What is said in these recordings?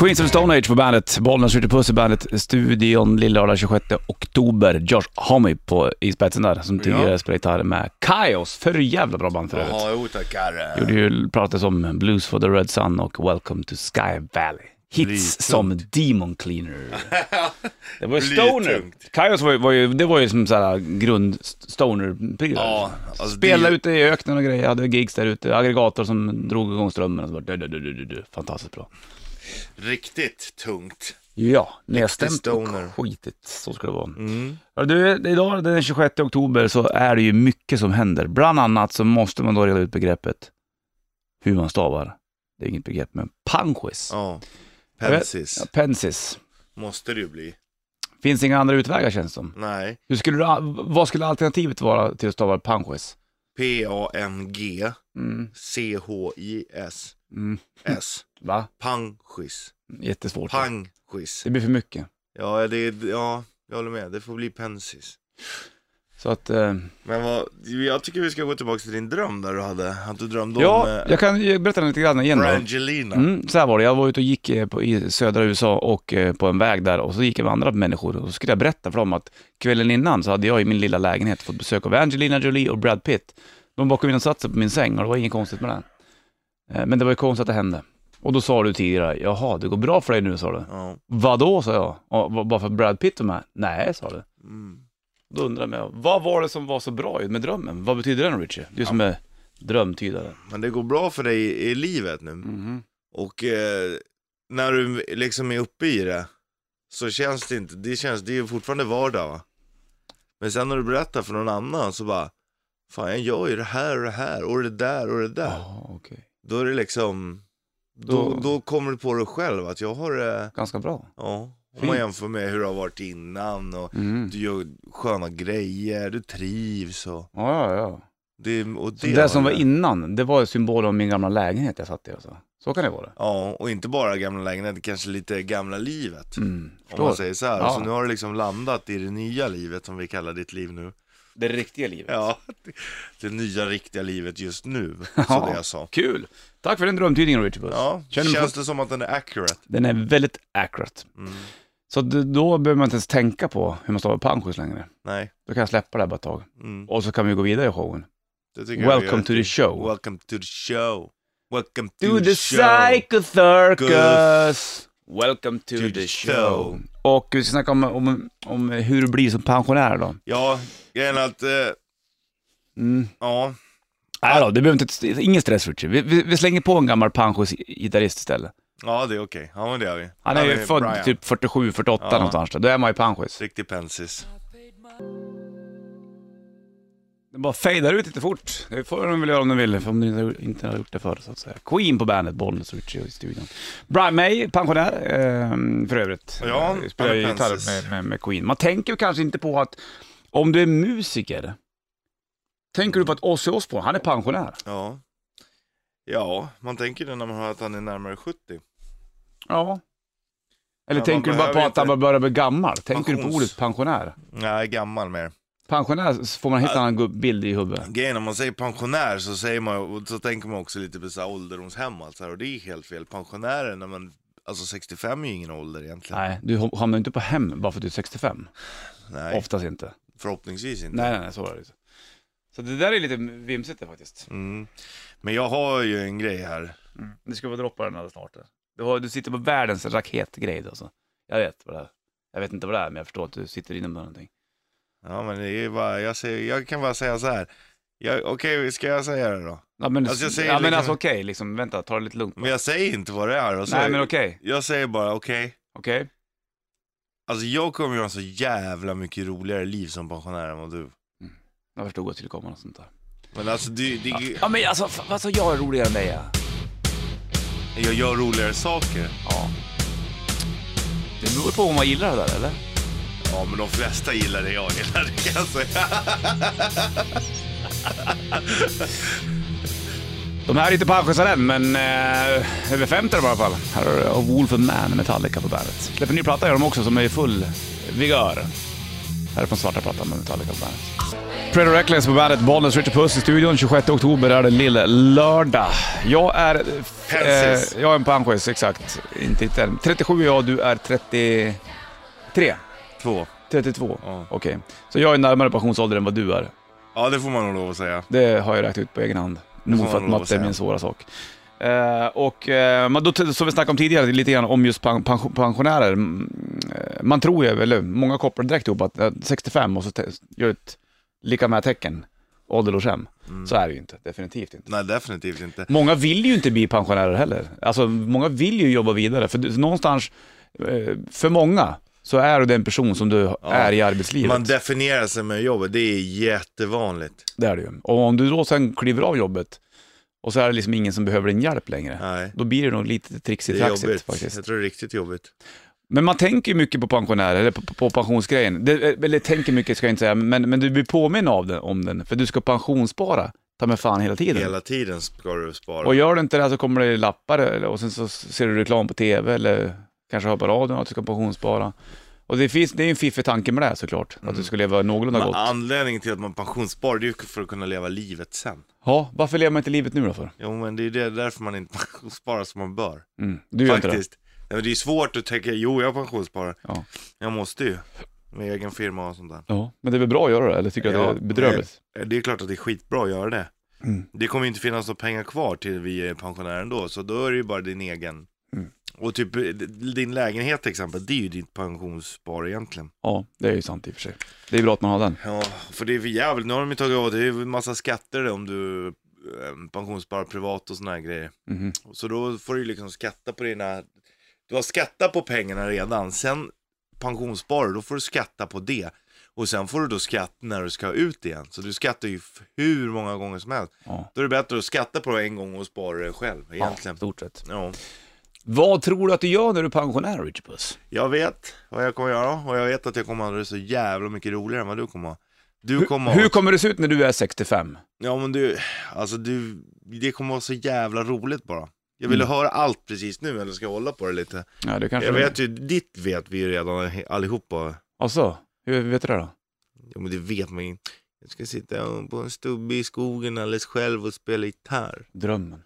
Queens of Stone Age på bandet, Bollnäs skjuter puss i bandet, studion lillördag 26 oktober. Josh Homme på i spetsen där, som tidigare Ja. spelade gitarr med Kaios. För jävla bra band för övrigt. Ja, jo tackar. Gjorde ju, pratades om Blues for the Red Sun och Welcome to Sky Valley. Hits Blytungt. som Demon Cleaner. Det var ju stoner. Kaios var ju, var ju, det var ju som såhär grund stoner Ja, alltså Spela det- ute i öknen och grejer, hade gigs där ute, aggregator som drog igång strömmen och så bara du, du, du, du, du. Fantastiskt bra. Riktigt tungt. Ja, nedstämt och skitigt. Så ska det vara. Mm. Ja, du, idag den 26 oktober så är det ju mycket som händer. Bland annat så måste man då reda ut begreppet hur man stavar. Det är inget begrepp, men panschis. Ja. Pensis. Ja, pensis. Måste det ju bli. Finns inga andra utvägar känns det som. Nej. Hur skulle du, vad skulle alternativet vara till att stava panschis? P-A-N-G Mm. C-H-I-S Mm. S. Va? Pangschis. Jättesvårt. Pangschis. Det blir för mycket. Ja, det ja, jag håller med. Det får bli pensis. Så att, eh, Men vad, jag tycker vi ska gå tillbaka till din dröm där du hade, att du drömde ja, om eh, jag kan berätta lite grann igen då. Brangelina. Mm, så här var det, jag var ute och gick eh, på, i södra USA och eh, på en väg där och så gick jag med andra människor och så skulle jag berätta för dem att kvällen innan så hade jag i min lilla lägenhet fått besök av Angelina Jolie och Brad Pitt. De bakom in och satte sig på min säng och det var inget konstigt med det. Men det var ju konstigt att det hände. Och då sa du tidigare, jaha, det går bra för dig nu, sa du. Ja. Vadå, sa jag. Och, bara för Brad Pitt var med? Nej, sa du. Mm. Då undrar jag, vad var det som var så bra med drömmen? Vad betyder den, Richie? Du som är drömtydare. Men det går bra för dig i, i livet nu. Mhm. Och eh, när du liksom är uppe i det så känns det inte, det känns, det är fortfarande vardag va. Men sen när du berättar för någon annan så bara, fan jag gör ju det här och det här och det där och det där. Ja, okej. Då är det liksom, då, Då- då kommer du på dig själv att jag har det, Ganska bra. ja. Om man jämför med hur det har varit innan och Mm. du gör sköna grejer, du trivs och Ja, ja, ja. det, och det, det, som var det. innan, det var symbol om min gamla lägenhet jag satt i alltså. Så kan det vara. Ja, och inte bara gamla lägenheten, kanske lite gamla livet. Mm. Om man säger så här. Ja. Så nu har du liksom landat i det nya livet som vi kallar ditt liv nu. Det riktiga livet. Ja, det nya riktiga livet just nu, Ja. så det jag sa. Kul! Tack för den drömtydningen Richard Puss. Ja, Känner känns det som att den är accurate? Den är väldigt accurate. Mm. Så d- då behöver man inte ens tänka på hur man stavar panschis längre. Nej, Då kan jag släppa det här bara ett tag. mm. Och så kan vi gå vidare i showen. det tycker jag vi Welcome gör. to the show. Welcome to the show. Welcome to, To the, show. Psycho Circus! Welcome to, the show. Och vi ska snacka om, om, om hur du blir som pensionär då. Ja, grejen är att, eh, Mm. ja, Nej då, det behöver inte, ingen stress Richard. Vi, vi, vi slänger på en gammal pensiongitarrist istället. ja det är okej. Ja men det gör vi. Han är ju född Brian. typ 47, 48 Ja. någonstans där. Då är man ju pensionist. Riktig pensis. Det bara fejdar ut lite fort. Det får de väl göra om de vill, för om de inte- har gjort det förr så att säga. Queen på bandet, Bollnäs Richie i studion. Brian May, pensionär eh, för övrigt. Ja, Spelar gitarr med, med, med Queen. Man tänker kanske inte på att om du är musiker, tänker du på att Ozzy Osbourne, han är pensionär? Ja. Ja, man tänker det när man hör att han är närmare 70. Ja. Eller Ja, tänker man du bara på behöver att han inte- börjar bli gammal? Tänker du på Pensions- ordet pensionär? Nej, gammal mer. Pensionär får man hitta en annan gubb- bild i huvudet. Grejen när man säger pensionär så säger man och så tänker man också lite på så här ålderdomshem och allt så här, och det är helt fel. Pensionärer, när man, alltså 65 är ju ingen ålder egentligen. Nej, du hamnar inte på hem bara för att du är 65. Nej, Oftast inte. förhoppningsvis inte. Nej, nej, nej, så är det inte. Så det där är lite vimsigt det faktiskt. Mm. Men jag har ju en grej här. Du ska få droppa den alldeles snart. Du, har, du sitter på världens raketgrej alltså. Jag vet vad det är. Jag vet inte vad det är, men jag förstår att du sitter inne med någonting. Ja men det är bara, jag, säger, jag kan bara säga så här. Okej, ska jag säga det då? Ja, men, Alltså, jag säger ja, men liksom- alltså okej, liksom, vänta, ta det lite lugnt. Men jag säger inte vad det är. Och så, Nej, men okej, Jag säger bara okej. okej. Alltså jag kommer ju ha så jävla mycket roligare liv som pensionär än vad du. Jag förstod att det skulle komma något sånt där. Men alltså det, det, Ja, men alltså, f- alltså jag är roligare än dig ja. jag gör roligare saker. ja. Det beror på om man gillar det där eller? Ja men de flesta gillar det jag gillar, det kan jag säga. De här är inte pensionärer än, men eh, över 50 i alla fall. Här har du Wolf of Man, Metallica på bandet. Släpper en ny platta gör de också som är i full vigör. Här är från svarta plattan med Metallica på bandet. Predator Reckless på bandet, Bollnäs Richard Puss i studion. 26 oktober är det lille lördag. Jag är... Pensis. jag är en panschis, exakt. Inte än. 37 jag, du är 33. Två. 32, Ja. okej. Så jag är närmare pensionsålder än vad du är. Ja, det får man nog lov att säga. Det har jag räknat ut på egen hand. Nog för att matte är min svåra sak. Eh, och eh, då, som vi snackade om tidigare, lite grann om just pen, pension- pensionärer. Eh, Man tror ju, eller många kopplar direkt ihop att eh, 65 och så gör ett lika med tecken, ålderdomshem. Mm. Så är det ju inte, definitivt inte. Nej, definitivt inte. Många vill ju inte bli pensionärer heller. Alltså, många vill ju jobba vidare, för någonstans, eh, för många, så är du den person som du är i arbetslivet. Man definierar sig med jobbet, det är jättevanligt. Det är det ju. Och om du då sen kliver av jobbet och så är det liksom ingen som behöver din hjälp längre. Nej, Då blir det nog lite det trixigt är traxigt jobbigt. faktiskt. Jag tror det är riktigt jobbigt. Men man tänker ju mycket på pensionärer, eller på, på pensionsgrejen. Det, eller tänker mycket ska jag inte säga, men, men du blir påminn av den, om den. För du ska pensionsspara, ta med fan hela tiden. Hela tiden ska du spara. Och gör du inte det så kommer det lappar eller- och sen så ser du reklam på TV eller kanske hör på radion att du ska pensionsspara. Och det, finns, det är ju en fiffig tanke med det här, såklart, att du ska leva någorlunda Men gott. anledningen till att man pensionssparar, det är ju för att kunna leva livet sen. Ja, varför lever man inte livet nu då för? Jo, men det är det därför man inte pensionssparar som man bör. Mm. Du gör inte det? Men det är svårt att tänka, jo jag pensionssparar. Ja. Jag måste ju. Med egen firma och sånt där. Ja, men det är väl bra att göra det, eller tycker du att Ja, det är bedrövligt? Eh, Det är klart att det är skitbra att göra det. Mm. Det kommer ju inte finnas några pengar kvar till vi är pensionärer ändå, så då är det ju bara din egen. Mm. Och typ eh, din lägenhet till exempel, det är ju ditt pensionsspar egentligen. Ja, det är ju sant i och för sig. Det är bra att man har den. Ja, för det är för jävligt, nu har de ju tagit av, det är ju massa skatter om du eh, pensionssparar privat och såna här grejer. Mhm. Så då får du ju liksom skatta på dina, du har skattat på pengarna redan, sen pensionssparar då får du skatta på det. Och sen får du då skatt när du ska ut igen. Så du skattar ju hur många gånger som helst. Ja, Då är det bättre att skatta på det en gång och spara det själv ja, egentligen. stort sett. Ja. Vad tror du att du gör när du är pensionär, Richard Puss? Jag vet vad jag kommer göra och jag vet att jag kommer att ha det så jävla mycket roligare än vad du kommer ha. Du kommer Hur att... kommer det se ut när du är 65? Ja men du, alltså du, det kommer att vara så jävla roligt bara. Jag ville Mm. höra allt precis nu, eller ska jag hålla på det lite? Ja, det kanske... Jag vet ju, ditt vet vi ju redan allihopa. Alltså, hur vet du det då? Ja men det vet man ju. Jag ska sitta på en stubbe i skogen alldeles själv och spela gitarr. Drömmen.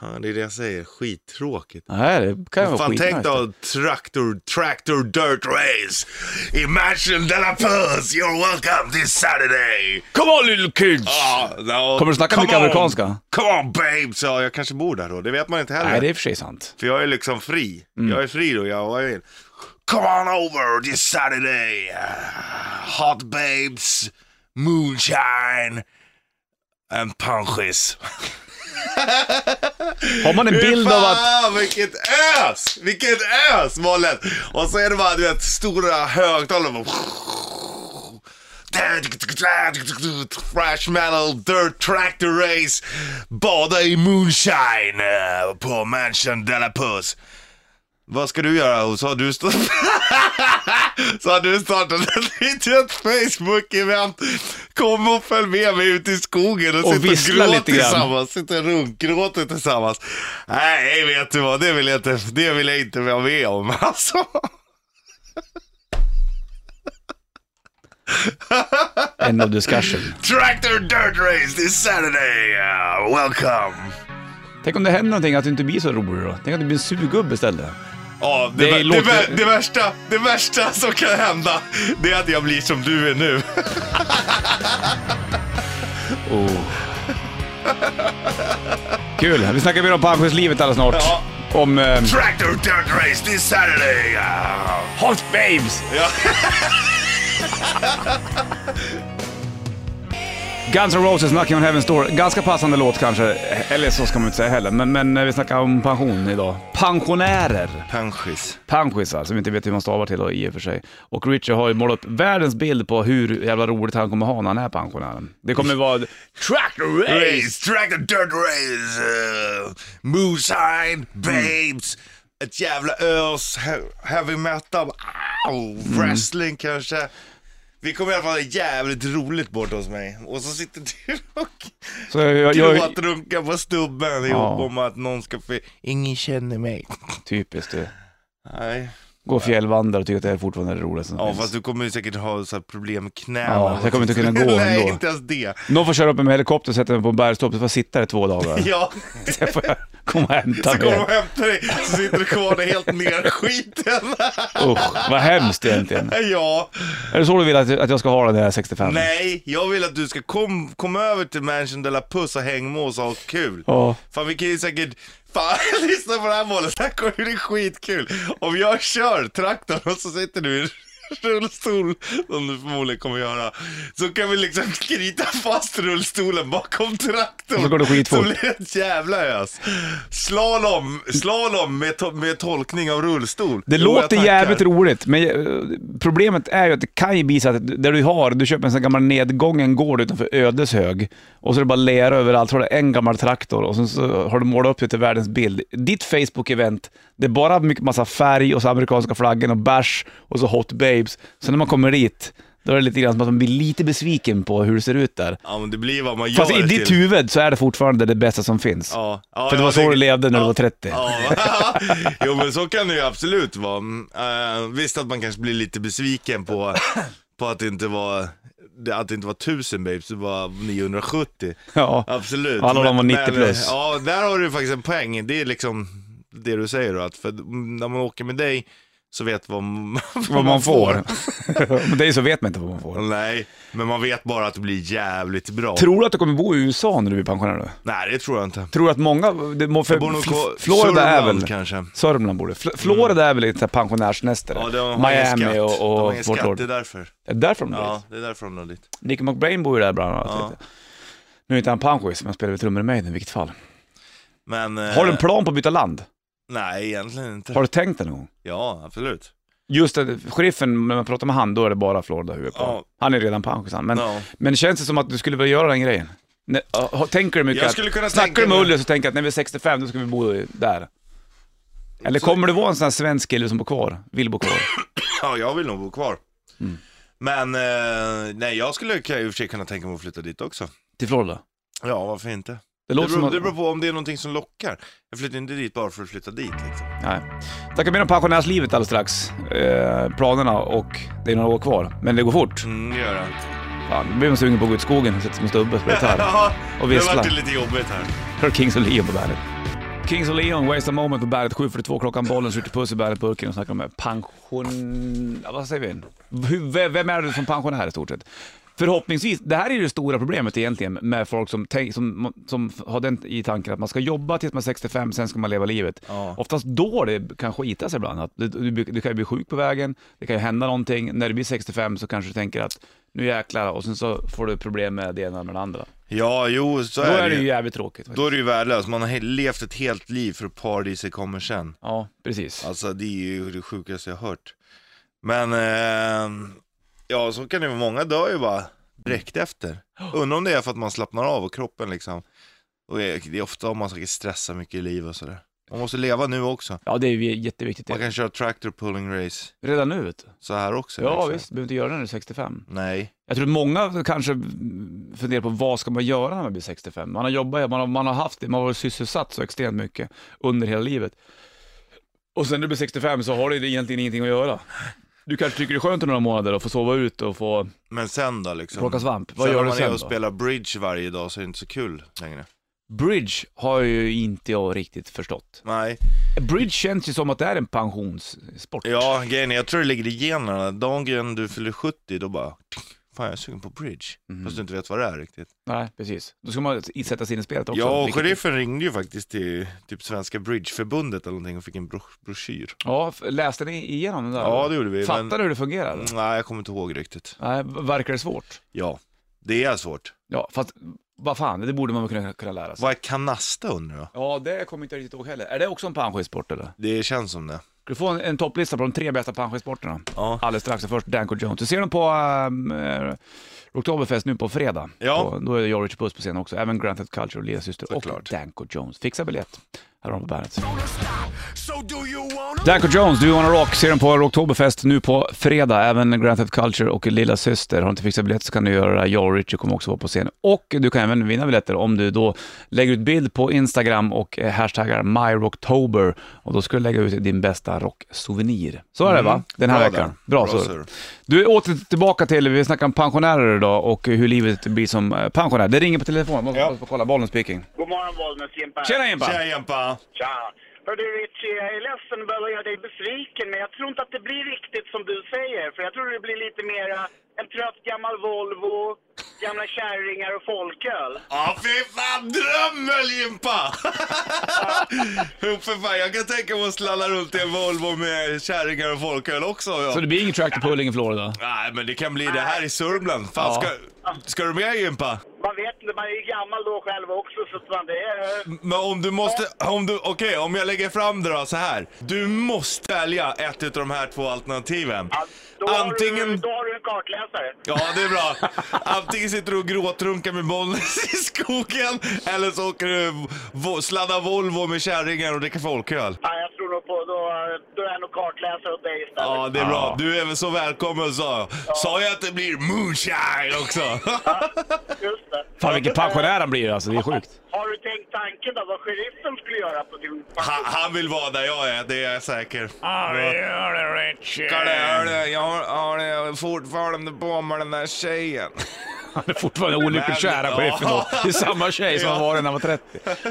Ja, det är det jag säger, skittråkigt. Nej, det kan ju vara Fan tänk då traktor, traktor dirt race. Imagine de la Paz, you're welcome this Saturday. Come on little kids! Ah, no, Kommer du snacka mycket on. amerikanska? Come on babes! Ja, jag kanske bor där då, det vet man inte heller. Nej, det är för sig sant. För jag är liksom fri. Mm. Jag är fri då, jag vill. Come on over this Saturday. Hot babes, moonshine and punches. Har man en bild av att... Fan, vilket ös! Vilket ös Mollet! Och så är det bara du vet stora högtalare. Thrash metal, dirt tractor race, bada i moonshine eh, på Mansion de la Puss. Vad ska du göra? Och så har du, stå- så har du startat ett litet Facebook-event. Kom och följ med mig ut i skogen och, Och sitt och vissla gråt lite grann. tillsammans. Sitta och runkgråta tillsammans. Nej, vet du vad? Det vill jag inte, det vill jag inte vara med om alltså. End of discussion. Tractor Dirt Race this Saturday. Uh, welcome. Tänk om det händer någonting, att du inte blir så rolig då? Tänk att du blir en surgubbe istället. Ja, det, Det det, låter- det, det, värsta, det värsta som kan hända, det är att jag blir som du är nu. Oh. Kul, vi snackar mer om pensionslivet alldeles snart. Ja. Om eh, Tractor Dirt Race this Saturday. Uh, Hot Babes! ja. Guns N' Roses, Knocking on Heaven's Door. Ganska passande låt kanske, eller så ska man inte säga heller. Men, men eh, vi snackar om pension idag. Pensionärer. Penschis. Pensionärer som inte vet hur man stavar till då, i och för sig. Och Richard har ju målat upp världens bild på hur jävla roligt han kommer ha när han är pensionären. Det kommer vara Tractor Race! Tractor Dirt Race, uh, Moonshine, Babes, ett jävla ös, he- heavy metal, Ow, wrestling kanske. Vi kommer i alla fall ha jävligt roligt bort hos mig. Och så sitter du och Så jag, jag, gråtrunkar på stubben i Ja. hopp om att någon ska få... Ingen känner mig. typiskt du. Nej, Gå fjällvandra och tycker att det är fortfarande det roligaste som Ja, finns. fast du kommer ju säkert ha så här problem med knäna. Ja, jag kommer inte kunna gå Nej, ändå. inte ens det. Någon får köra upp mig med helikopter och sätta mig på en bergstopp, så får jag sitta där två dagar. Ja, Sen får jag komma och hämta så kommer de mig. och hämtar dig, så sitter du kvar där helt nerskiten. Usch, vad hemskt egentligen. Ja, Är det så du vill att, att jag ska ha den när jag är 65? nej, jag vill att du ska kom, komma över till Mansion de la Puss och häng med oss och ha kul. Ja. Fan vi kan ju säkert, fan lyssna på det här målet, det här kommer bli skitkul. Om jag kör traktorn och så sitter du i rullstol, som du förmodligen kommer göra, så kan vi liksom knyta fast rullstolen bakom traktorn. Så går det skitfort. Så blir det ett jävla ös. Slalom, slalom med, to- med tolkning av rullstol. Det Jo, låter jävligt roligt, men eh, problemet är ju att det kan ju bli så att där du har, du köper en sån gammal nedgången gård utanför Ödeshög och så är det bara lera överallt, så har du en gammal traktor och sen så har du målat upp det till världens bild. Ditt Facebook-event, det är bara mycket massa färg och så amerikanska flaggan och bärs och så hot babes. Så när man kommer dit, då är det lite grann som att man blir lite besviken på hur det ser ut där. Ja men det blir vad man gör Fast i det ditt till. huvud så är det fortfarande det bästa som finns. Ja, ja, För det var jag så tänker- du levde när du var 30. Ja, jo men så kan det ju absolut vara. Uh, visst att man kanske blir lite besviken på, på att det inte var att det inte var 1000 babes, det var 970. Ja. Absolut. Alla de var 90 men, plus. Ja, där har du faktiskt en poäng. Det är liksom det du säger då, att för när man åker med dig så vet vad, man- Vad man får. det är så vet man inte vad man får. Nej, men man vet bara att det blir jävligt bra. Tror du att du kommer bo i USA när du blir pensionär? Då? Nej, det tror jag inte. Tror du att många, det må, för, bor Florida är Sörmland väl, kanske. Sörmland borde Fl- Florida är väl lite pensionärsnäste. Ja, de har ingen Miami skatt. och, de har och ingen Fort skatt, det är därför. Är det därför de är Ja, dit? det är därför de drar dit. Nicky McBrain bor ju där bland annat. Ja. Nu är inte han pensionist, men han spelar väl trummor i Maiden i vilket fall. Men... Har du en eh, plan på att byta land? Nej, egentligen inte. Har du tänkt det någon gång? Ja, absolut. Just det, sheriffen, när man pratar med han, då är det bara Florida huvudet på. Ja. Han är redan pensionist han. Men, Ja. men känns det som att du skulle vilja göra den grejen? Nej, tänker du mycket Jag att, skulle kunna snackar tänka du med mig- Ulli så tänker att när vi är 65 då ska vi bo där? Eller kommer du vara en sån här svensk kille som bor kvar, vill bo kvar? Ja, jag vill nog bo kvar. Mm. Men, eh, nej, jag skulle i och för sig kunna tänka mig att flytta dit också. Till Florida? Ja, varför inte? Det Det låter beror, som det att... beror på om det är någonting som lockar. Jag flyttar inte dit bara för att flytta dit liksom. Nej. Tackar mer om pensionärslivet alldeles strax. Eh, planerna och det är några år kvar. Men det går fort. Mm, det gör det. Fan, nu blir man sugen på att gå ut i skogen och sätta sig med stubbe och spela gitarr. Och det vissla. vart ju lite jobbigt här. Hör Kings of Leon på bandet. Kings of Leon, Waste a Moment på bandet 7.42 klockan, bollen skjuter puss i bandet-burken och snackar om pension... Ja, vad säger vi? Vem är du som pensionär i stort sett? Förhoppningsvis, det här är ju det stora problemet egentligen med folk som, tänk, som, som har den i tanken att man ska jobba tills man är 65, sen ska man leva livet. Ja. Oftast då det kan skita sig ibland. Att du, du, du kan ju bli sjuk på vägen, det kan ju hända någonting. När du blir 65 så kanske du tänker att nu jäklar, och sen så får du problem med det ena med det andra. Ja, jo, så Då är, är det det ju ju. jävligt tråkigt. Då är det ju värdelöst. Man har levt ett helt liv för att paradiset kommer sen. Ja, precis. Alltså det är ju det sjukaste jag har hört. Men, eh, ja så kan det vara. Många dör ju bara direkt efter. Undrar om det är för att man slappnar av och kroppen liksom. Och det är ofta om man säkert stressar mycket i livet och sådär. Man måste leva nu också. Ja, det är ju jätteviktigt. Man kan köra tractor pulling race Redan nu vet du. så här också. Ja liksom. visst, du behöver inte göra det när du är 65. Nej. Jag tror många kanske funderar på vad ska man göra när man blir 65? Man har jobbat, man har, man har haft det, man har varit sysselsatt så extremt mycket under hela livet. Och sen när du blir 65 så har du egentligen ingenting att göra. Du kanske tycker det är skönt i några månader att få sova ut och få Men sen då liksom? plocka svamp. Vad sen gör när du man sen är och då? spelar bridge varje dag så är det inte så kul längre. Bridge har ju inte jag riktigt förstått. Nej. Bridge känns ju som att det är en pensionssport. Ja, grejen är, jag tror det ligger i generna. Dagen du fyller 70, då bara, fan jag är sugen på bridge. Mhm. Fast du inte vet vad det är riktigt. Nej, precis. Då ska man sätta sig in i spelet också. Ja, och sheriffen ringde ju faktiskt till typ Svenska Bridgeförbundet eller någonting och fick en bro- broschyr. Ja, läste ni igenom den där? Ja, det gjorde vi. Fattar men... hur det fungerar? Mm, Nej, jag kommer inte ihåg riktigt. Nej, verkar det svårt? Ja, det är svårt. Ja, fast vad fan, det borde man kunna, kunna lära sig. Vad är kanasta undrar jag? Ja, det kommer inte jag riktigt ihåg heller. Är det också en pensionsport eller? Det känns som det. Du få en, en topplista på de tre bästa pensionsporterna? Ja. Alldeles strax. Först Danko Jones. Du ser dem på uh, Oktoberfest nu på fredag. Ja. Och då är det Richard Puss på scen också. Även Grand Theft Culture och Lias syster och Såklart. Danko Jones. Fixa biljett. Här har de bandet. Danko Jones, Do You Wanna Rock, ser den på Oktoberfest nu på fredag. Även Grand Theft Culture och Lilla Syster. Har du inte fixat biljett så kan du göra det. Jag och Richie kommer också vara på scen. Och du kan även vinna biljetter om du då lägger ut bild på Instagram och eh, hashtaggar MyRocktober. Och då ska du lägga ut din bästa rocksouvenir. Så är det va? Den här Bra veckan. där. Bra, Bra så. Du är åter tillbaka till, vi snackar om pensionärer idag och hur livet blir som eh, pensionär. Det ringer på telefon, måste Ja. kolla bollen speaking. God morgon Bollnäs, Jimpa. Tjena Jimpa! Tja Jempa! Tja! Hör du Richie, jag är ledsen att behöva göra dig besviken, men jag tror inte att det blir riktigt som du säger. För jag tror det blir lite mera en trött gammal Volvo, gamla kärringar och folköl. Ja fy fan, drömmen Jimpa! för fan, jag kan tänka mig att slalla runt i en Volvo med kärringar och folköl också. Ja. Så det blir ingen tractor pulling i Florida? Nej men det kan bli det här i Sörmland. Fan, Ja. ska, ska du med Jimpa? Man vet inte, man är ju gammal då själv också, så att man det är... Men om du måste, om du, okej om jag lägger fram det då så här. Du måste välja ett av de här två alternativen. Ja, Då, har du, Antingen, då har du en kartläsare. ja det är bra. Antingen sitter du och gråtrunkar med Bollnäs i skogen eller så åker du vo- sladda Volvo med kärringar och dricker folköl. Ja, då, då är jag nog kartläsare åt dig istället. Ja, det är bra. Ja. Du är väl så välkommen så. Sa jag att det blir moonshine också? Just det. Fan vilken pensionär han blir alltså, det är sjukt. Har du tänkt tanken då, vad sheriffen skulle göra på din Han, han vill vara där jag är, det är jag säker. Ja, det gör det Richie. Det, hörru, jag har fortfarande på med den där tjejen. Han är fortfarande olyckligt kär, sheriffen då. Det är samma tjej som han var när han var 30.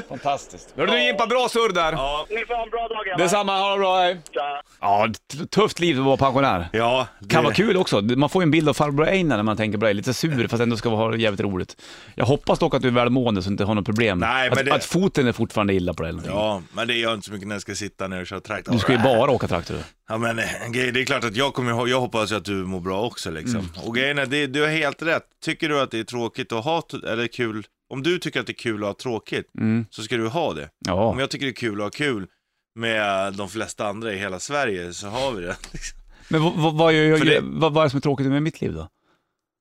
Fantastiskt. Hörru du Jimpa, bra surr där. Ja, Ni får ha en bra dag grabbar. Detsamma, ha det bra hej. Tja. Ja, tufft liv att vara pensionär. ja det, Kan vara kul också. Man får ju en bild av farbror Einar när man tänker på det. Lite sur fast ändå ska ha det jävligt roligt. Jag hoppas dock att du är välmående så du inte har något problem. Nej, men att, det- att foten är fortfarande illa på eller någonting. Ja, men det gör inte så mycket när jag ska sitta ner och köra traktor. Du ska ju bara åka traktor. Ja men eh, det är klart att jag kommer jag hoppas att du mår bra också liksom. Mm. Och grejen är, det, du har helt rätt. Tycker du att det är tråkigt att ha, eller kul, om du tycker att det är kul att ha tråkigt, Mm. så ska du ha det. Ja. Om jag tycker det är kul att ha kul med de flesta andra i hela Sverige, så har vi det. Men vad, För det- vad, vad är det som är tråkigt med mitt liv då?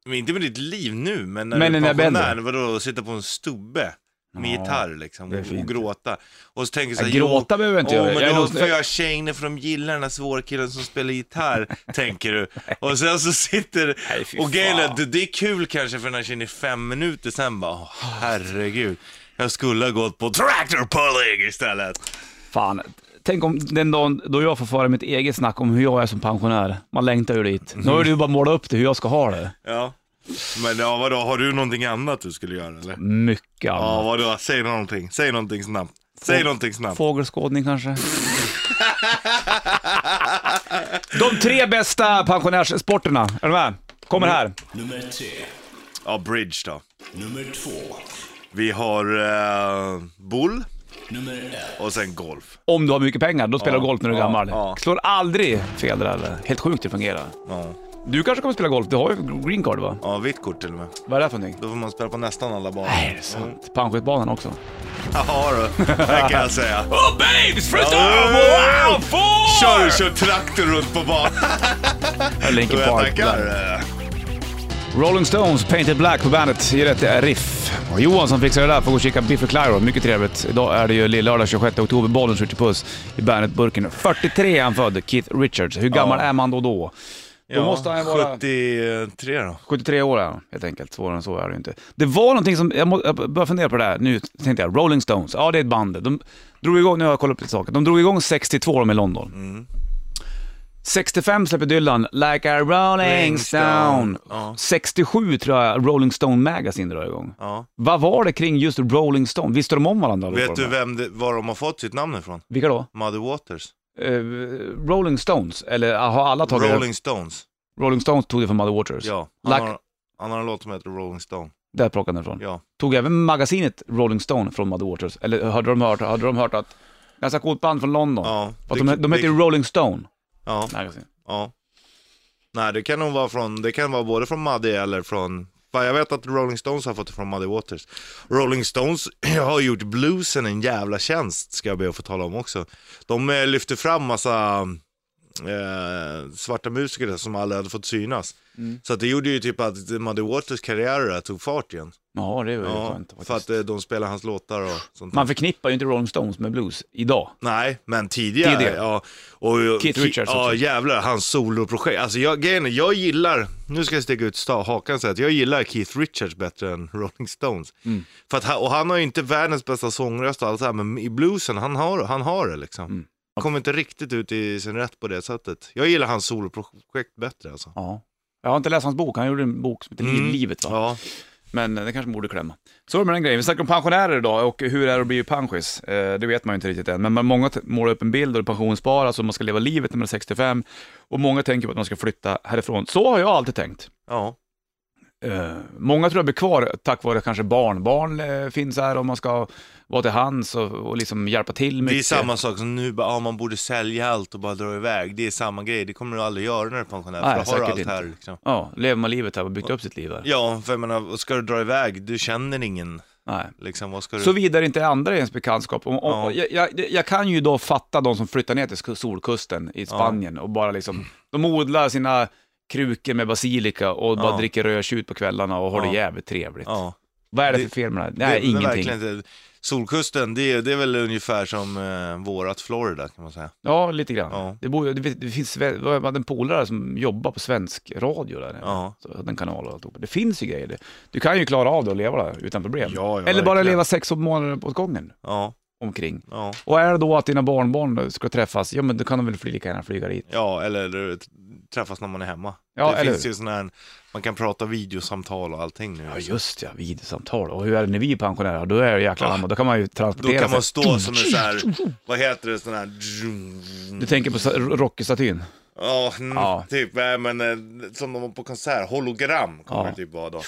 Men inte med ditt liv nu, men när Men du är jag pensionär, vadå, sitta på en stubbe med Ja, gitarr liksom, och, och gråta. Och så tänker jag så Ja, här, gråta behöver jag inte Åh, göra. men Jag då får jag tjejerna för de gillar den här svårkillen som spelar gitarr, tänker du. Och sen så sitter, Nej, och grejen det, det är kul kanske för den här tjejen i fem minuter, sen bara, åh, herregud. Jag skulle ha gått på tractor pulling istället. Fan, tänk om den dagen då jag får föra mitt eget snack om hur jag är som pensionär. Man längtar ju dit. Nu har du ju bara målat upp det, hur jag ska ha det. Ja. Men ja, vadå, har du någonting annat du skulle göra eller? Mycket Ja, annat. vadå, säg någonting, säg någonting snabbt. Säg någonting snabbt. Fågelskådning kanske? De tre bästa pensionärssporterna, är du med? Kommer här. Nummer tre. Ja, bridge då. Nummer två. Vi har eh, bull Nummer ett. och sen golf. Om du har mycket pengar, då spelar du Ja, golf när du är ja, gammal. ja. Slår aldrig fel där. eller? Helt sjukt det fungerar. Ja. Du kanske kommer spela golf? Du har ju green card va? ja, vitt kort till och med. Vad är det för någonting? Då får man spela på nästan alla banor. Nej, är det sant? Panschisbanan också. Ja du, det kan jag säga. Oh babes! First Oh, wow! Four! Kör, kör traktor runt på banan. Linkin Och Park. tackar. Rolling Stones, Painted Black på bandet, ger rätt riff. Och Johan som fixar det där får gå och kika Biffy Clyro, mycket trevligt. Idag är det ju lillördag 26 oktober, bollen skjuter puss i bandet-burken. 43 är han född, Keith Richards. Hur gammal Ja. är man då då? Då Ja, måste han vara 73 då. 73 år är han, helt enkelt. Svårare än så är det ju inte. Det var någonting som, jag, må, jag började fundera på det här, nu tänkte jag, Rolling Stones, ja det är ett band. De drog igång, nu har jag kollat upp lite saker, de drog igång 62 de i London. Mm. 65 släpper Dylan, Like a Rolling Stone. Ja. 67 tror jag Rolling Stone Magazine drar igång. Ja. Vad var det kring just Rolling Stone? Visste de om varandra? Vet du vem det, var de har fått sitt namn ifrån? Vilka då? Muddy Waters. Eh, Rolling Stones? Eller har alla tagit Rolling Stones. Rolling Stones tog det från Mother Waters? Ja. Han, Like- har, han har en låt som heter Rolling Stone. Där plockade den ifrån. Ja. Tog även magasinet Rolling Stone från Muddy Waters? Eller hade de hört, hade de hört att, ganska coolt band från London? Ja. Att de, de heter ju Rolling Stone Ja. Magazine. Ja. Nej, det kan nog vara från, det kan vara både från Muddy eller från, jag vet att Rolling Stones har fått det från Muddy Waters. Rolling Stones har gjort bluesen en jävla tjänst, ska jag be att få tala om också. De eh, lyfter fram massa eh, svarta musiker som aldrig hade fått synas. Mm. Så att det gjorde ju typ att Muddy Waters karriär tog fart igen. Ja, det var ju Ja, skönt faktiskt. för att eh, de spelar hans låtar och sånt. Man förknippar ju inte Rolling Stones med blues idag. Nej, men tidigare. Tidigare. Ja, och, Keith Richards Ja, också. jävlar, hans soloprojekt. Alltså jag, grejen är, jag gillar, nu ska jag sticka ut hakan säga att jag gillar Keith Richards bättre än Rolling Stones. Mm. För att, och han har ju inte världens bästa sångröst och allt så här, men i bluesen, han har, han har det liksom. Mm. Han kommer inte riktigt ut i sin rätt på det sättet. Jag gillar hans soloprojekt bättre alltså. Ja. Jag har inte läst hans bok, han gjorde en bok som heter Mm. Livet va? Ja, Men eh, det kanske borde klämma. Så är det med den grejen. Vi snackar om pensionärer idag och hur det är att bli pensionärs. Eh, det vet man ju inte riktigt än. Men många målar upp en bild och det pensionsspara, alltså man ska leva livet när man är 65. Och många tänker på att man ska flytta härifrån. Så har jag alltid tänkt. ja. Eh, många tror jag blir kvar tack vare kanske barnbarn eh, finns här och man ska vara till hands och, och liksom hjälpa till mycket. Det är samma sak som nu, bara, ja, man borde sälja allt och bara dra iväg. Det är samma grej, det kommer du aldrig göra när du är pensionär. Nej, för då har du allt inte. här liksom. Ja, lever man livet här och byggt upp sitt liv här. Ja, för jag menar, ska du dra iväg, du känner ingen, Nej. liksom, du... Såvida det inte andra i ens bekantskap. Och, och, Ja. jag, jag, jag kan ju då fatta de som flyttar ner till solkusten i Spanien och bara liksom, de odlar sina krukor med basilika och bara Ja. dricker rödtjut på kvällarna och har det Ja. jävligt trevligt. Ja. Vad är det Det- för fel med det här? Det- Nej, det är ingenting. verkligen inte- Solkusten, det är, det är väl ungefär som eh, vårat Florida kan man säga. Ja, lite grann. Ja. Det, bor, ju- det, det finns jag hade en polare som jobbar på svensk radio där. Ja. Så, den kanalen och alltihopa. Det finns ju grejer. Du kan ju klara av det och leva där utan problem. Ja, ja, Eller bara verkligen. leva sex månader på gången Ja, omkring. ja. Och är det då att dina barnbarn ska träffas, ja men då kan de väl fly, lika gärna flyga dit. Ja, eller träffas när man är hemma. Ja, det eller finns hur? ju sån här, man kan prata videosamtal och allting nu. Ja just ja, videosamtal. Och hur är det när vi är pensionärer? Då är det jäkla Ja. namn. Då kan man ju Då transportera kan man sig. stå som en sån här, vad heter det, sån här... Du tänker på sa- Rocky-statyn? Ja, Ja. typ, nej, men eh, som de var på konsert, hologram kommer Ja. det typ vara då.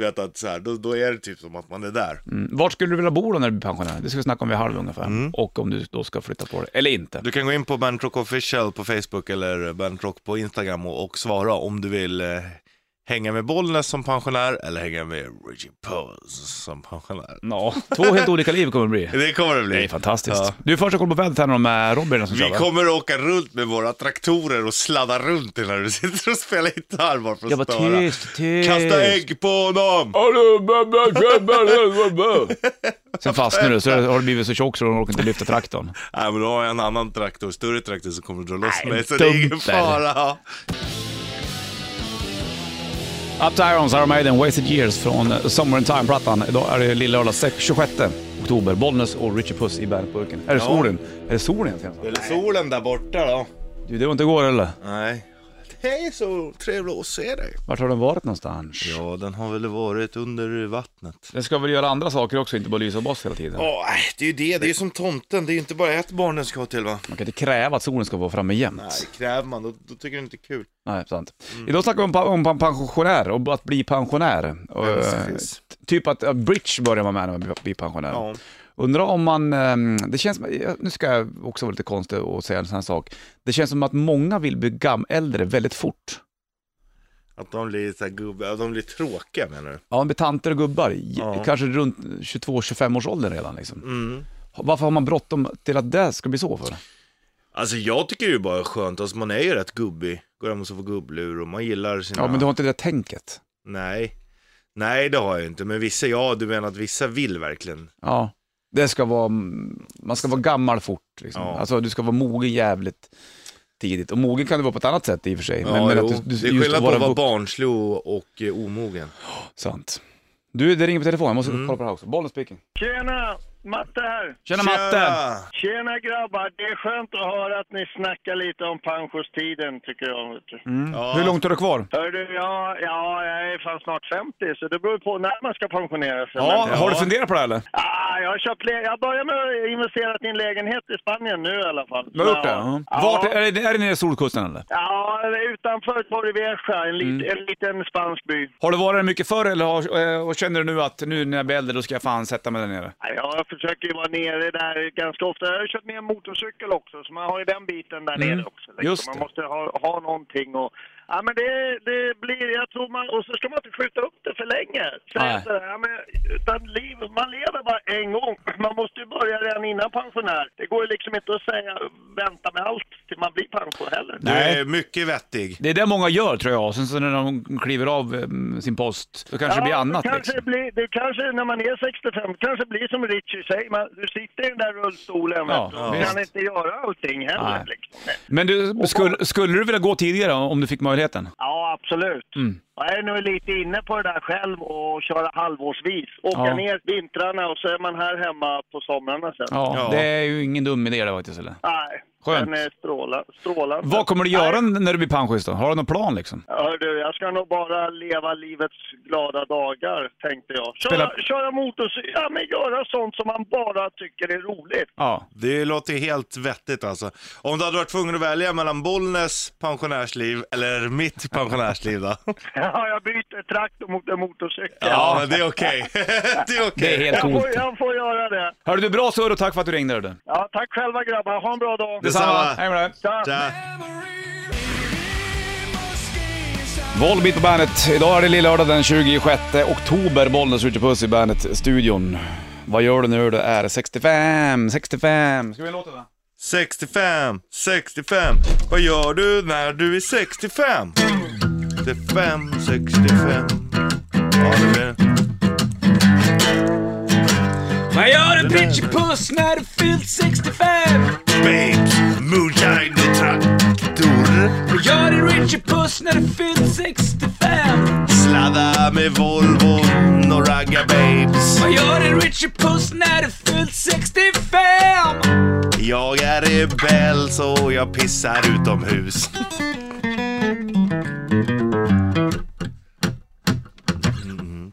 Du vet att så här, då, då är det typ som att man är där. Mm. Vart skulle du vilja bo då när du blir pensionär? Det ska vi snacka om vid halv ungefär. Mm. Och om du då ska flytta på det, eller inte. Du kan gå in på Bandrock official på Facebook eller Bandrock på Instagram och, och svara om du vill eh, hänga med Bollnäs som pensionär eller hänga med Richie Puss som pensionär. Ja, två helt olika liv kommer det bli. Det kommer det bli. Det är fantastiskt. Ja. Du, första koll på vädret här med Robin som kör Vi va? kommer att åka runt med våra traktorer och sladda runt innan du sitter och spelar gitarr bara för att Jag störa. tyst, tyst. Kasta ägg på honom! Sen fastnar du, så har du blivit så tjock så du orkar inte lyfta traktorn. Nej men då har jag en annan traktor, större traktor som kommer att dra loss Nej, mig så det är ingen fara. Up to Irons, Iron Maiden, Wasted Years från Summer in Time-plattan. Idag är det lill-lördag 26 oktober. Bollnäs och Richie Puss i bandburken. Är det Ja. solen? Är det solen egentligen? Eller solen där borta då? Du, det var inte igår eller? Nej. Hej så trevligt att se dig. Vart har den varit någonstans? Ja, den har väl varit under vattnet. Den ska väl göra andra saker också, inte bara lysa upp oss hela tiden. Ja, nej, det är ju det. Det är ju som tomten. Det är ju inte bara ett barn den ska ha till va? Man kan inte kräva att solen ska vara framme jämt. Nej, kräver man då, då tycker du inte det är kul. Nej, sant. Idag snackar vi om, om pensionär och att bli pensionär. Och, eh, Vänsterfis. typ att bridge börjar man med när man blir pensionär. Ja. Undrar om man, ehm, det känns nu ska jag också vara lite konstig och säga en sån här sak. Det känns som att många vill bli gam äldre väldigt fort. Att de blir så gubbiga, de blir tråkiga menar du? Ja, man blir tanter och gubbar, Ja. kanske runt 22-25 års ålder redan liksom. Mm. Varför har man bråttom till att det ska bli så för? Alltså jag tycker det är bara skönt, alltså man är ju rätt gubbig. Går hem och får gubblur och man gillar sina... Ja, men du har inte det tänket. Nej. Nej, det har jag inte. Men vissa, ja, du menar att vissa vill verkligen. Ja, det ska vara, man ska vara gammal fort liksom. Ja. Alltså du ska vara mogen jävligt tidigt. Och mogen kan du vara på ett annat sätt i och för sig. Ja, men, jo. att du, du, det är skillnad på att vara barnslig och, och eh, omogen. Sant. Du, det ringer på telefon, jag måste Mm. kolla på det här också. Bollen speaking. Tjena! Matte här. Tjena Matte! Tjena grabbar, det är skönt att höra att ni snackar lite om pensionstiden tycker jag. Vet du. Mm. Ja. Hur långt har du kvar? Hör du, ja, ja, jag är fan snart 50 så det beror på när man ska pensionera sig. Ja, Men, har du funderat på det här, eller? ah, jag har köpt, le- jag börjar med att investera i en lägenhet i Spanien nu i alla fall. Du har gjort det? Ja. Ja. Vart, är, det, är det nere i Solkusten eller? Ja, utanför Torrevieja, en, lit, Mm. en liten spansk by. Har du varit där mycket förr eller har, eh, och känner du nu att nu när jag blir äldre då ska jag fan sätta mig där nere? Ja, Jag försöker ju vara nere där ganska ofta. Jag har kört med en motorcykel också, så man har ju den biten där Mm, nere också. Liksom. Man måste ha, ha någonting och... Ja, men det, det blir... Jag tror man... Och så ska man inte skjuta upp det för länge. Säga sådär, ja, men, utan liv, man lever bara en gång. Man måste ju börja redan innan pensionär. Det går ju liksom inte att säga vänta med allt till man blir pension heller. Nej. är mycket vettig. Det är det många gör tror jag. Sen så när de kliver av eh, sin post, då kanske det blir annat det kanske, liksom. blir, det kanske när man är 65, kanske blir som Richie säger, man, du sitter i den där rullstolen Ja, vet du, och visst. kan inte göra allting heller. Liksom. Men du, skulle, skulle du vilja gå tidigare om du fick möjligheten? Ja, absolut. Mm. Jag är nu lite inne på det där själv och köra halvårsvis. Åka Ja. ner vintrarna och så är man här hemma på somrarna sen. Ja, Ja. det är ju ingen dum idé det faktiskt. Eller? Nej, Skönt. den är stråla, strålande. Vad kommer du göra Nej, när du blir pensionist då? Har du någon plan liksom? Hör du, jag ska nog bara leva livets glada dagar, tänkte jag. Köra, Spela- köra motorcykel, ja men göra sånt som man bara tycker är roligt. Ja. Det låter helt vettigt alltså. Om du hade varit tvungen att välja mellan Bollnäs pensionärsliv eller mitt pensionärsliv då? Ja, jag byter traktor mot en motorcykel. Ja, men det är okej. det är okej. Det är helt Jag coolt. får, jag får göra det. Hörru du, bra surr och tack för att du ringde. Du. Ja, tack själva grabbar. Ha en bra dag. Detsamma. Detsamma. Hej med dig. Tja. Tja. Volbeat på bandet. Idag är det lillördag den 26 oktober. Bollnäs Ritchie Puss i bandet-studion. Vad gör du nu? Det är 65, 65. Ska vi låta det? 65, 65. Vad gör du när du är 65? 65, 65. Ja, det är... Vad gör du Ritchie Puss när du fyllt 65? Babes, moonshine och traktor. Vad gör du Ritchie Puss när du fyllt 65? Sladda med Volvo och ragga babes. Vad gör du Ritchie Puss när du fyllt 65? Jag är rebell så jag pissar utomhus.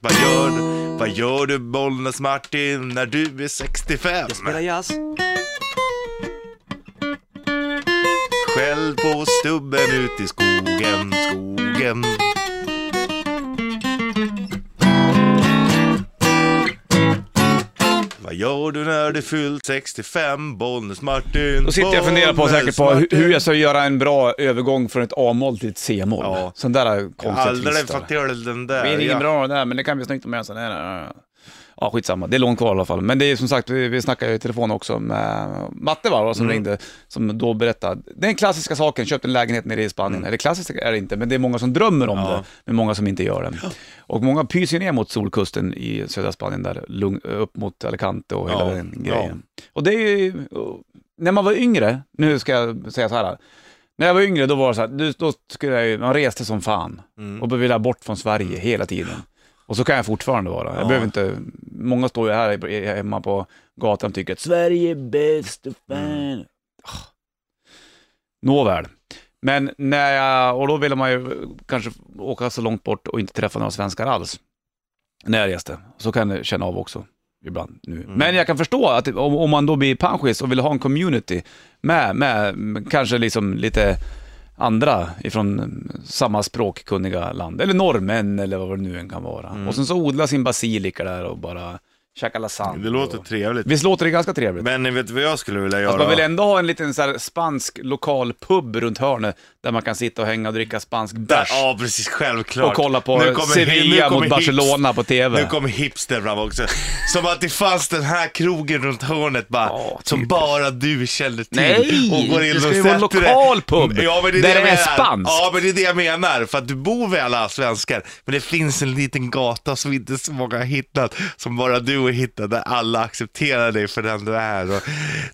Vad gör du, vad gör du Bollnäs Martin när du är 65? Spela jazz. Själv på stubben ut i skogen, skogen. Vad gör du när du fyllt 65, Bollnäs Martin? Då sitter jag och funderar på, Bollnäs säkert på hur, Martin. hur jag ska göra en bra övergång från ett A-moll till ett C-moll. Ja. Sån där konstiga aldrig twistar. fattat den där. Det är ingen ja. bra där, men det kan bli snyggt om jag sån här. Ja, skitsamma. Det är långt kvar i alla fall. Men det är som sagt, vi, vi snackade i telefon också med Matte va, som Mm. ringde, som då berättade. Den klassiska saken, köpt en lägenhet nere i Spanien. Eller klassiskt är det inte, men det är många som drömmer om Mm. Ja. det, men många som inte gör det. Och många pyser ner mot solkusten i södra Spanien, där lugn, upp mot Alicante och hela Ja, den grejen. Och det är ju, när man var yngre, nu ska jag säga så här. När jag var yngre då var det så här, då, skulle jag man reste som fan Mm. och ville bort från Sverige hela tiden. Och så kan jag fortfarande vara. Jag Ja. behöver inte, många står ju här hemma på gatan och tycker att Sverige är bäst och fan. Ah. Nåväl. Men när jag, och då ville man ju kanske åka så långt bort och inte träffa några svenskar alls. När jag reste. Så kan jag känna av också ibland nu. Men jag kan förstå att om, om man då blir pensionist och vill ha en community med, med kanske liksom lite andra ifrån samma språkkunniga land, eller norrmän eller vad det nu än kan vara. Och sen så odla sin basilika där och bara käka lasagne. Det låter trevligt. Visst låter det ganska trevligt? Men ni vet vad jag skulle vilja göra? Alltså man vill ändå ha en liten så här spansk lokal pub runt hörnet där man kan sitta och hänga och dricka spansk bärs. ja, precis. Självklart. Och kolla på Sevilla mot Barcelona på TV. Nu kommer hipster fram också. Som att det fanns den här krogen runt hörnet bara, Ja, som typ. bara du kände till. Nej, och går in det ska och ju vara en lokal pub, Ja, men det är där det är spanskt. Ja, men det är det jag menar. För att du bor med alla svenskar, men det finns en liten gata som inte så många har hittat, som bara du har hittat, där alla accepterar dig för den du är. Och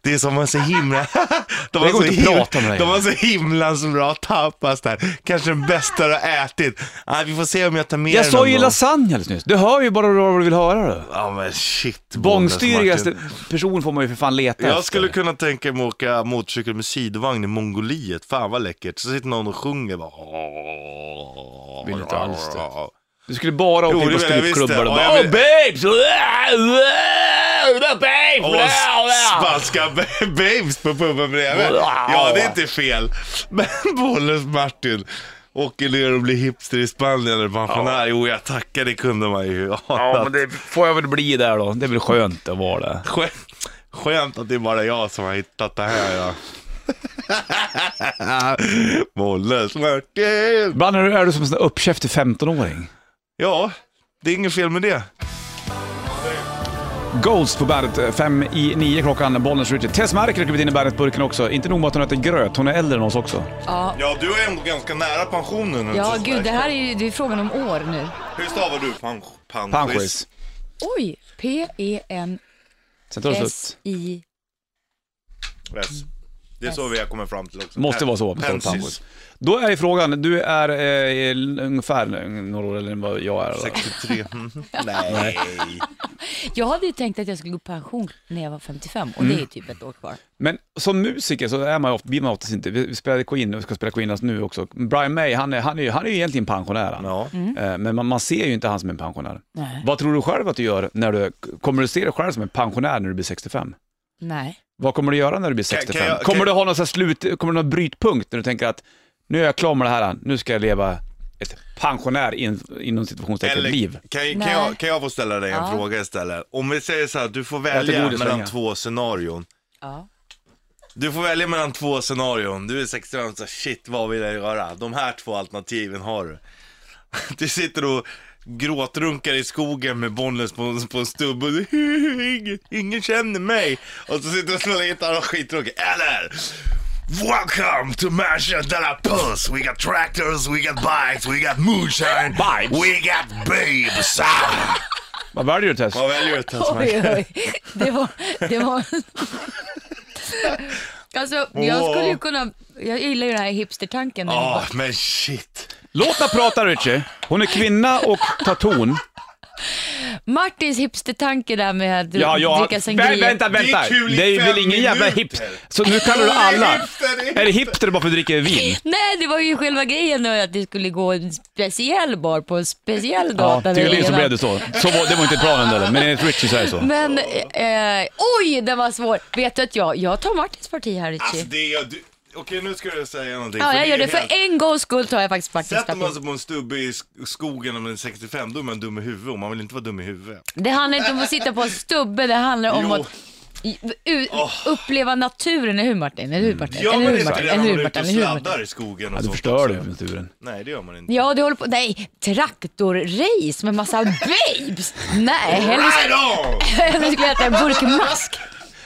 det är som en så himla... De har så himla-. De har så himla så bra tapas där. Kanske den bästa du har ätit. Ah, vi får se om jag tar med Jag sa ju lasagne alldeles nyss. Du hör ju bara vad du vill höra du. Ja men shit. Bångstyrigaste person får man ju för fan leta Jag efter. skulle kunna tänka mig att åka motorcykel med sidovagn i Mongoliet. Fan vad läckert. Så sitter någon och sjunger bara. Vill inte alls det. Du skulle bara åka in på det det. och Ja, bara jag oh, vill- babes! babes! Och spanska ba- babes på puben bredvid. Ja, det är inte fel. Men Bollens Martin åker ner och blir hipster i Spanien eller pensionär. Jo, jag tackar, det kunde man ju Ja, men det får jag väl bli där då. Det är väl skönt att vara. Skö- Skönt att det är bara jag som har hittat det här. Ja. Bollens Martin. Ibland är du, är du som en uppkäftig 15-åring. Ja, det är inget fel med det. Ghost på bandet, eh, fem i nio klockan, Bollnäs Richard. Tess Merkel har klivit in i bandet-burken också. Inte nog med att hon äter gröt, hon är äldre än oss också. Ja, Ja, du är ändå ganska nära pensionen. nu, ja gud, det här är ju det är frågan om år nu. Hur stavar du pan, panschis? Panschis. Oj, E P-E-N-S-I... Slut. Yes. Det är så vi har kommit fram till också. Måste vara så. Pensis. Då är frågan, du är eh, ungefär några år äldre än vad jag är. Då. 63. Mhm. Nej. Jag hade ju tänkt att jag skulle gå i pension när jag var 55 och det är typ ett år kvar. Men som musiker så är man ju ofta, blir man oftast inte, vi spelade Queen och vi ska spela Queen nu också. Brian May, han är, han är, han är ju egentligen pensionär. han. Ja. Eh, Men man, man ser ju inte han som en pensionär. Nej. Vad tror du själv att du gör när du, kommer du se dig själv som en pensionär när du blir 65? Nej. Vad kommer du göra när du blir Kan- 65? kan jag- kommer kan- du ha någon sån här slut, kommer du ha någon brytpunkt när du tänker att nu är jag klar med det här, nu ska jag leva ett pensionär in, inom situationstecken liv? kan, kan, jag, kan jag få ställa dig en Ja. fråga istället? Om vi säger så här, du får välja mellan länge. två scenarion. Ja. Du får välja mellan två scenarion. Du är 65 så shit vad vill jag göra? De här två alternativen har du. Du sitter och gråtrunkar i skogen med Bollnäs på, på en stubb och ingen, ingen känner mig. Och så sitter du och spelar gitarr och har skittråkigt. Eller Welcome to Mansion de la Puss. We got tractors, we got bikes, we got moonshine, Bikes. we got babes. Ah. Vad väljer du Tess? Vad väljer du Tess? Oj, oj. Det var... Det var... Alltså, jag skulle ju kunna... Jag gillar ju den här hipstertanken. Ja, bara- men shit. Låt henne prata Richie. Hon är kvinna och tar ton. Martins hipstertanke där med att Ja, ja. dricka Vä sangria. vänta, vänta. Det är kul i Det är väl ingen jävla minuter. hipster. Så nu kallar du alla. är det hipster bara för att dricka vin? Nej, det var ju själva grejen att det skulle gå en speciell bar på en speciell Ja, gata. tydligen så blev det så. så var, det var inte planen heller, men enligt Richie så är det så. Men, eh, oj, den var svår. Vet du att jag, jag tar Martins parti här, Richie. Alltså det är, du, okej nu ska jag säga någonting. ja, för jag gör det. För en gångs skull tar jag faktiskt Martins Sätter man sig på en stubbe i sk- skogen om man är 65, då är man dum i huvudet och man vill inte vara dum i huvudet. Det handlar inte om att sitta på en stubbe, det handlar om Jo. att u- uppleva naturen, eller hur Martin? Eller hur Martin? Gör eller man hur inte Martin? det Eller när man hur är ute Martin? och Eller hur Martin? sladdar i skogen och Ja, du sånt förstör också? det för naturen. Nej det gör man inte. Ja, du håller på, nej, traktorrace med massa babes. Nej, hellre, Right on! hellre skulle jag äta en burk mask.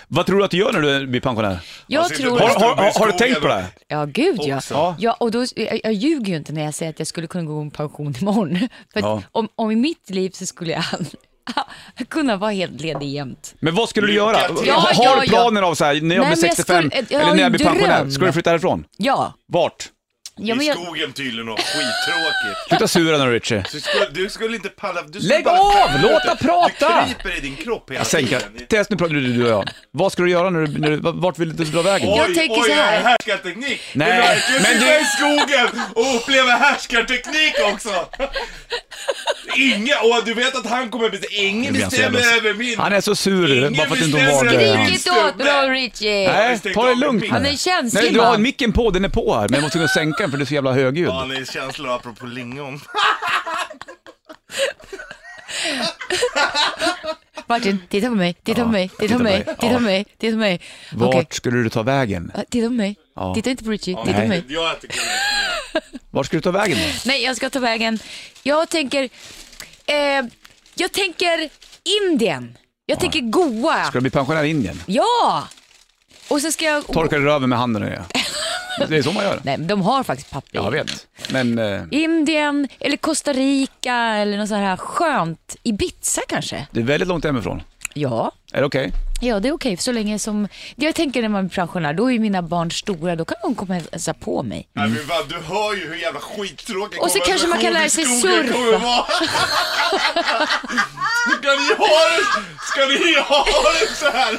Vad tror du att du gör när du blir pensionär? Jag Alltså, tror... Har, har, har, har du tänkt på det? här? Ja, gud ja. Ja. ja och då, jag, jag ljuger ju inte när jag säger att jag skulle kunna gå i pension imorgon. För att Ja. om, om i mitt liv så skulle jag kunna vara helt ledig jämt. Men vad skulle du Lycka göra? till. Ja, har ja, du ja. planer av så här, när jag Nej, blir men jag 65 skulle- jag eller när jag blir pensionär, dröm. ska du flytta härifrån? Ja. Vart? Ja I men jag, skogen tydligen och skittråkigt. Sluta sura nu Richie. Du skulle, du skulle inte palla... Du skulle Lägg bara av! skämma Låt ut henne det. prata! Du kryper i din kropp hela Jag sänker. tiden. Tess, nu pratar du, du och jag. Vad ska du göra när du, när du vart vill du dra vägen? Jag tänker så här. Oj, härskarteknik! Nej, du verkligen men sitta du- i skogen och uppleva härskarteknik också? Inga, och du vet att han kommer bestämma, ingen blir han så jävla- bestämmer över min... Han är så sur Ingen bara för att inte hon bestämmer valde över han. min Skrik inte åt stubbe. bra Richie. Nej, ta det lugnt Han är känslig, Nej, du har man. micken på, den är på här, men jag måste kunna sänka den för du är så jävla högljudd. Ja, är känslor apropå lingon. Martin, titta på mig, titta på mig, titta på mig, titta på mig, titta på mig. Vart Okej, skulle du ta vägen? ja, titta på mig. Ja. Titta inte på Richie, titta på nej. mig. Jag äter kul. Vart ska du ta vägen då? Nej, jag ska ta vägen. Jag tänker, eh, jag tänker Indien. Jag tänker Goa. Ska du bli pensionär i Indien? Ja! Och så ska jag... Torkar du röven med handen och det? Det är så man gör. Nej, men de har faktiskt papper. Ja, jag vet. Men eh, Indien eller Costa Rica eller något sånt här skönt. Ibiza kanske? det är väldigt långt hemifrån. Ja. Är det okej? Ja, det är okej så länge som... Jag tänker när man blir pensionär, då är ju mina barn stora, då kan de komma och hälsa på mig. Nej, men vad, du hör ju hur jävla skittråkig Och så kanske man kan lära sig konversationen i skogen surfa. kommer vara. Ska ni ha det, ska ni ha det så här?